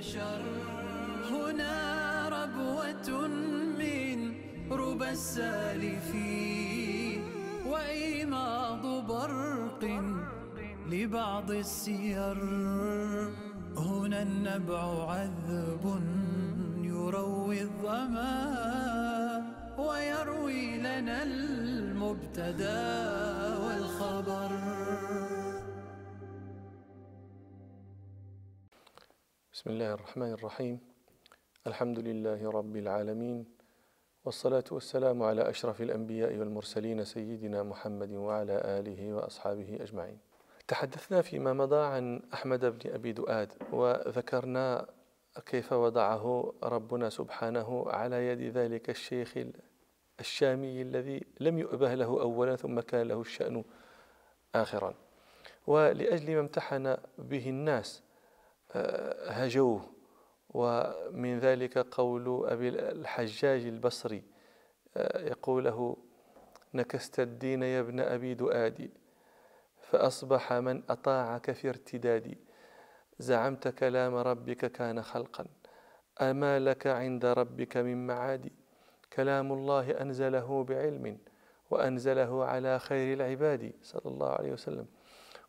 البشر هنا ربوة من ربى السالفين وإيماض برق لبعض السير. هنا النبع عذب يروي الظما ويروي لنا المبتدأ والخبر. بسم الله الرحمن الرحيم. الحمد لله رب العالمين والصلاة والسلام على أشرف الأنبياء والمرسلين سيدنا محمد وعلى آله وأصحابه أجمعين. تحدثنا فيما مضى عن أحمد بن أبي دؤاد وذكرنا كيف وضعه ربنا سبحانه على يد ذلك الشيخ الشامي الذي لم يؤبه له أولا ثم كان له الشأن آخرا. ولأجل ما امتحن به الناس هجوه ومن ذلك قول أبي الحجاج البصري يقول له نكست الدين يا ابن أبي دؤاد فأصبح من أطاعك في ارتداد. زعمت كلام ربك كان خلقا. أما لك عند ربك من معاد. كلام الله أنزله بعلم وأنزله على خير العباد. صلى الله عليه وسلم.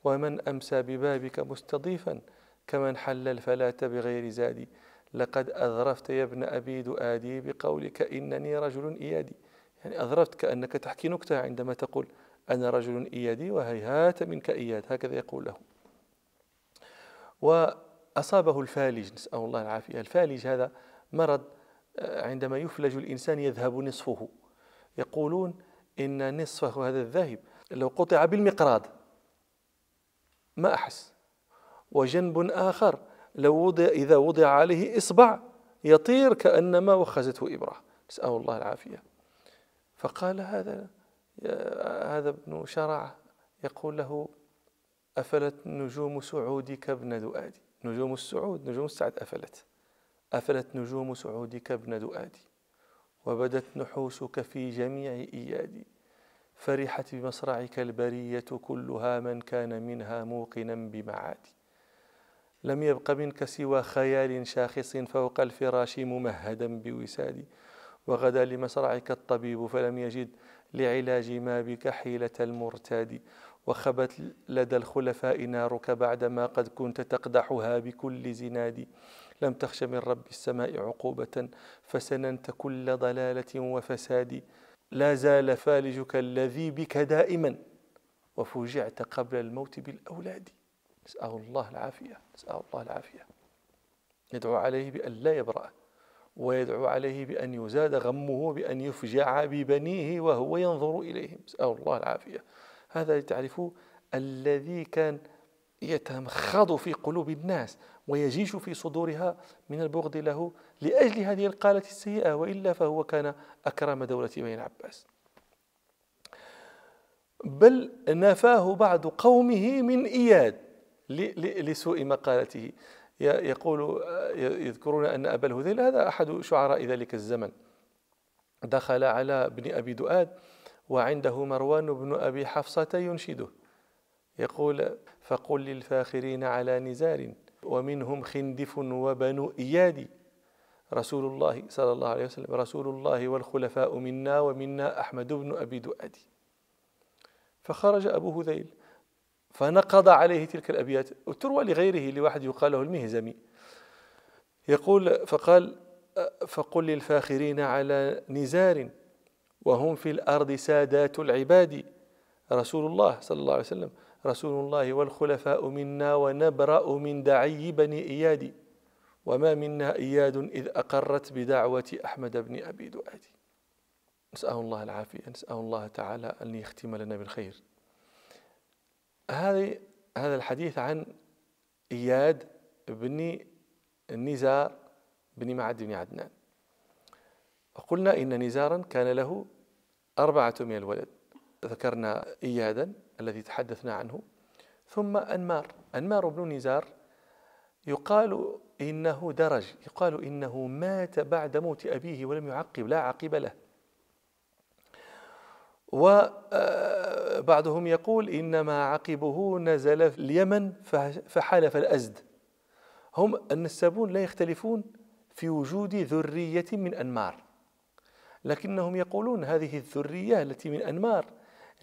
ومن أمسى ببابك مستضيفا كمن حل الفلاة بغير زاد لقد أذرفت يا ابن أبي دؤادي بقولك إنني رجل إيادي. يعني أذرفت كأنك تحكي نكتة عندما تقول أنا رجل إيادي وهيهات منك إياد. هكذا يقول له. وأصابه الفالج نسأل الله العافية. الفالج هذا مرض عندما يفلج الإنسان يذهب نصفه. يقولون إن نصفه هذا الذاهب لو قطع بالمقراض ما أحس. وجنب آخر لو وضع إذا وضع عليه إصبع يطير كأنما وخزته إبرة. نسأل الله العافية. فقال هذا هذا ابن شرع يقول له أفلت نجوم سعودك ابن دؤادي؟ نجوم السعود نجوم السعد أفلت. أفلت نجوم سعودك ابن دؤادي؟ وبدت نحوسك في جميع إيادي. فرحت بمصرعك البرية كلها من كان منها موقنا بمعادي. لم يبق منك سوى خيال شاخص فوق الفراش ممهدا بوساد. وغدا لمصرعك الطبيب فلم يجد لعلاج ما بك حيلة المرتاد. وخبت لدى الخلفاء نارك بعدما قد كنت تقدحها بكل زناد. لم تخش من رب السماء عقوبة فسننت كل ضلالة وفساد. لا زال فالجك الذي بك دائما وفوجعت قبل الموت بالأولاد. نسأل الله العافية نسأل الله العافية. يدعو عليه بأن لا يبرأ ويدعو عليه بأن يزاد غمه بأن يفجع ببنيه وهو ينظر إليهم نسأل الله العافية. هذا لتعرفوا الذي كان يتمخض في قلوب الناس ويجيش في صدورها من البغض له لأجل هذه القالة السيئة وإلا فهو كان أكرم دولة بني العباس. بل نفاه بعض قومه من إياد. لسوء مقالته. يقول يذكرون أن أبا الهذيل هذا أحد شعراء ذلك الزمن دخل على ابن أبي دؤاد وعنده مروان بن أبي حفصة ينشده. يقول فقل للفاخرين على نزار ومنهم خندف وبنو إياد. رسول الله صلى الله عليه وسلم رسول الله والخلفاء منا ومنا أحمد بن أبي دؤاد. فخرج أبو هذيل. فنقض عليه تلك الأبيات. وتروى لغيره لواحد يقال له المهزمي. يقول فقال فقل للفاخرين على نزار وهم في الأرض سادات العباد. رسول الله صلى الله عليه وسلم رسول الله والخلفاء منا ونبرأ من دعي بني إياد. وما منا إياد إذ أقرت بدعوة أحمد بن أبي دؤاد. نسأل الله العافية نسأل الله تعالى أن يختم لنا بالخير. هذه هذا الحديث عن إياد بن نزار بن معد بن عدنان. وقلنا إن نزارا كان له أربعة من الولد. ذكرنا إيادا الذي تحدثنا عنه. ثم أنمار. أنمار بن نزار يقال إنه درج. يقال إنه مات بعد موت أبيه ولم يعقب لا عقب له. وبعضهم يقول إنما عقبه نزل اليمن فحلف الأزد. هم النسابون لا يختلفون في وجود ذرية من أنمار. لكنهم يقولون هذه الذرية التي من أنمار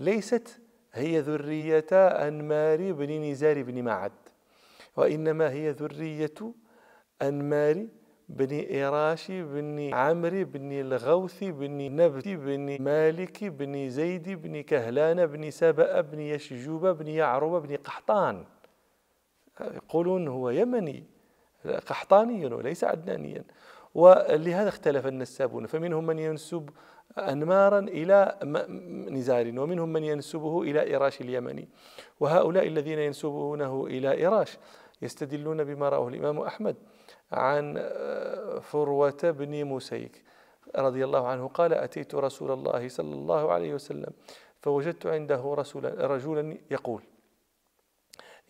ليست هي ذرية أنمار بن نزار بن معد وإنما هي ذرية أنمار بن إيراش بن عمرو بن الغوث بن نبت بن مالك بن زيد بن كهلان بن سبأ بن يشجوب بن يعرب بن قحطان. يقولون هو يمني قحطاني وليس عدنانيا. ولهذا اختلف النسابون فمنهم من ينسب أنمارا إلى نزار ومنهم من ينسبه إلى إيراش اليمني. وهؤلاء الذين ينسبونه إلى إيراش يستدلون بما رأوه الإمام أحمد. عن آه، فروة بن مسيك رضي الله عنه قال أتيت رسول الله صلى الله عليه وسلم فوجدت عنده رسولا رجلا يقول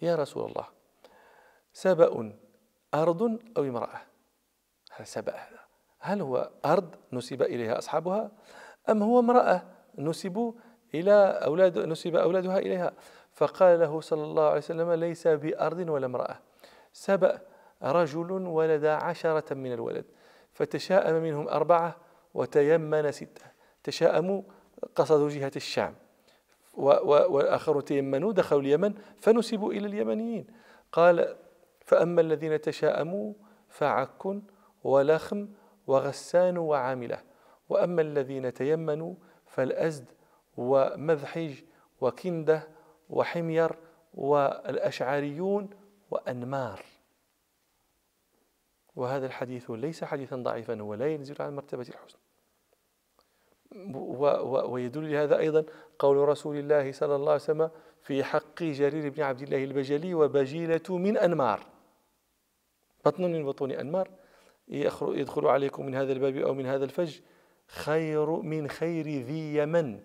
يا رسول الله سبأ أرض أو امرأة؟ هذا سبأ هذا؟ هل هو أرض نسب إليها أصحابها أم هو امرأة نسبوا إلى أولاد نسب أولادها إليها؟ فقال له صلى الله عليه وسلم ليس بأرض ولا امرأة. سبأ رجل ولد عشرة من الولد فتشاءم منهم أربعة وتيمن ستة. تشاءموا قصدوا جهة الشام والآخرون تيمنوا دخلوا اليمن فنسبوا إلى اليمنيين. قال فأما الذين تشاءموا فعك ولخم وغسان وعاملة وأما الذين تيمنوا فالأزد ومذحج وكندة وحمير والأشعريون وأنمار. وهذا الحديث ليس حديثا ضعيفا هو لا ينزل عن مرتبة الحسن. ويدل لهذا أيضا قول رسول الله صلى الله عليه وسلم في حق جرير بن عبد الله البجلي وبجيلة من أنمار. بطن من بطون أنمار. يدخل عليكم من هذا الباب أو من هذا الفج خير من خير ذي يمن.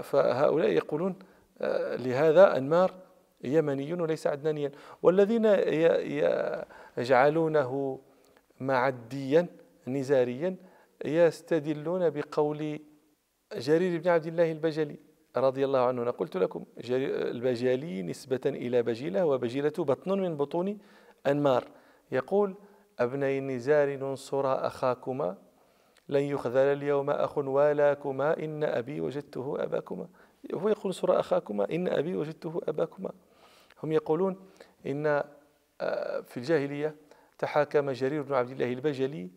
فهؤلاء يقولون آه، لهذا أنمار يمني وليس عدنانيا. والذين يجعلونه معديا نزاريا يستدلون بقول جرير بن عبد الله البجلي رضي الله عنه. قلت لكم البجالي نسبة إلى بجيلة وبجيلة بطن من بطون أنمار. يقول أبني النزار ننصر أخاكما. لن يخذل اليوم أخ والاكما. إن أبي وجدته أباكما. هو يقول انصر أخاكما. إن أبي وجدته أباكما. هم يقولون إن آه، في الجاهلية تحاكم جرير بن عبد الله البجلي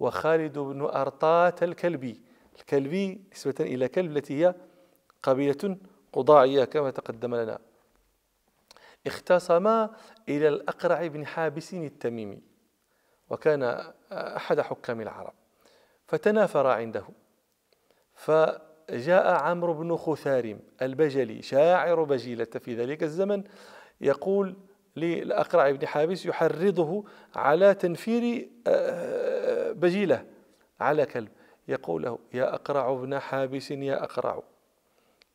وخالد بن أرطاة الكلبي. الكلبي نسبة إلى كلب التي هي قبيلة قضاعية كما تقدم لنا. اختصما إلى الأقرع بن حابس التميمي وكان أحد حكام العرب. فتنافر عنده. فجاء عمرو بن خثارم البجلي شاعر بجيلة في ذلك الزمن يقول للأقرع بن حابس يحرضه على تنفير آه، بجيلة على كلب. يقول له يا أقرع بن حابس يا أقرع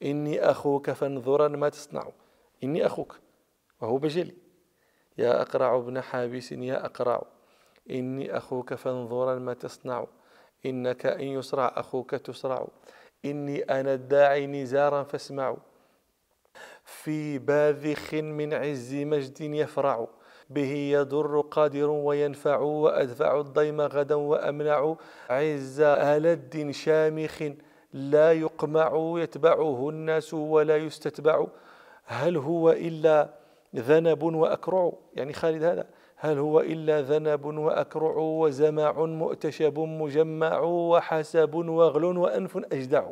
إني أخوك فانظرا ما تصنع إني أخوك وهو بجلي. يا أقرع ابن حابس يا أقرع إني أخوك فانظرا ما تصنع إنك إن يسرع أخوك تسرع. إني أنا الداعي نزارا فاسمعوا. في باذخ من عز مجد يفرع. به يضر قادر وينفع وأدفع الضيم غدا وأمنع. عز ألد شامخ لا يقمع يتبعه الناس ولا يستتبع. هل هو إلا ذنب وأكرع يعني خالد هذا. هل هو إلا ذنب وأكرع وزمع مؤتشب مجمع وحسب وغل وأنف أجدع.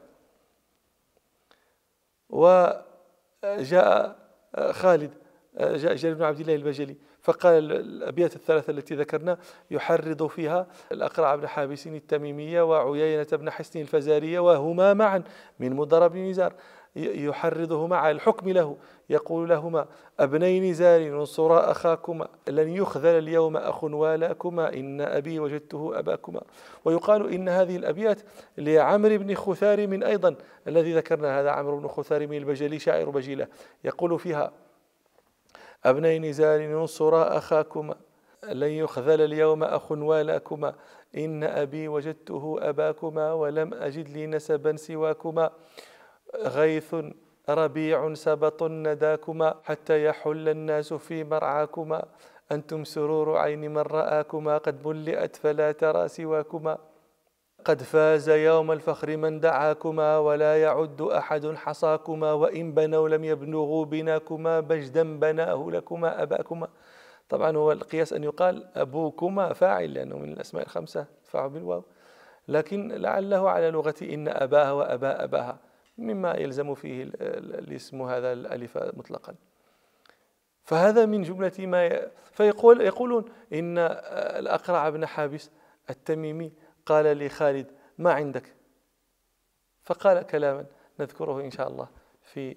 وجاء خالد جاء جرير بن عبد الله البجلي فقال الأبيات الثلاثة التي ذكرنا يحرض فيها الأقرع بن حابس التميمية وعيينة بن حسن الفزارية وهما معا من مضرب بن نزار يحرضهما على الحكم له. يقول لهما أبني نزال انصرا أخاكما لن يخذل اليوم أخ والأكما إن أبي وجدته أباكما. ويقال إن هذه الأبيات لعمر بن خثار من أيضا الذي ذكرنا هذا عمرو بن خثار من البجلي شاعر بجيلة. يقول فيها أبني نزال انصرا أخاكما لن يخذل اليوم أخ والأكما إن أبي وجدته أباكما ولم أجد لي نسبا سواكما. غيث ربيع سبط نداكما حتى يحل الناس في مرعاكما. أنتم سرور عين من رآكما قد ملئت فلا ترى سواكما. قد فاز يوم الفخر من دعاكما ولا يعد أحد حصاكما وإن بنوا لم يبلغوا بناكما بجدا بناه لكما أباكما. طبعا هو القياس أن يقال أبوكما فاعل لأنه من الأسماء الخمسة فاعل بالواو. لكن لعله على لغة إن أباها وأبا أباها. مما يلزم فيه الاسم هذا الألف مطلقا. فهذا من جملة ما. فيقول يقولون إن الأقرع بن حابس التميمي قال لخالد ما عندك؟ فقال كلاما نذكره إن شاء الله في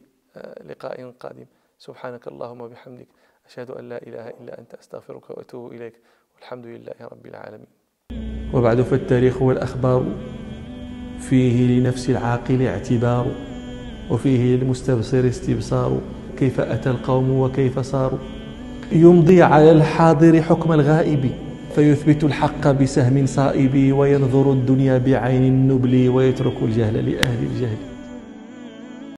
لقاء قادم. سبحانك اللهم وبحمدك. أشهد أن لا إله إلا أنت. أستغفرك وأتوب إليك. والحمد لله رب العالمين. وبعد فالتاريخ والأخبار. فيه لنفس العاقل اعتبار وفيه للمستبصر استبصار. كيف أتى القوم وكيف صاروا؟ يمضي على الحاضر حكم الغائب فيثبت الحق بسهم صائب وينظر الدنيا بعين النبل ويترك الجهل لأهل الجهل.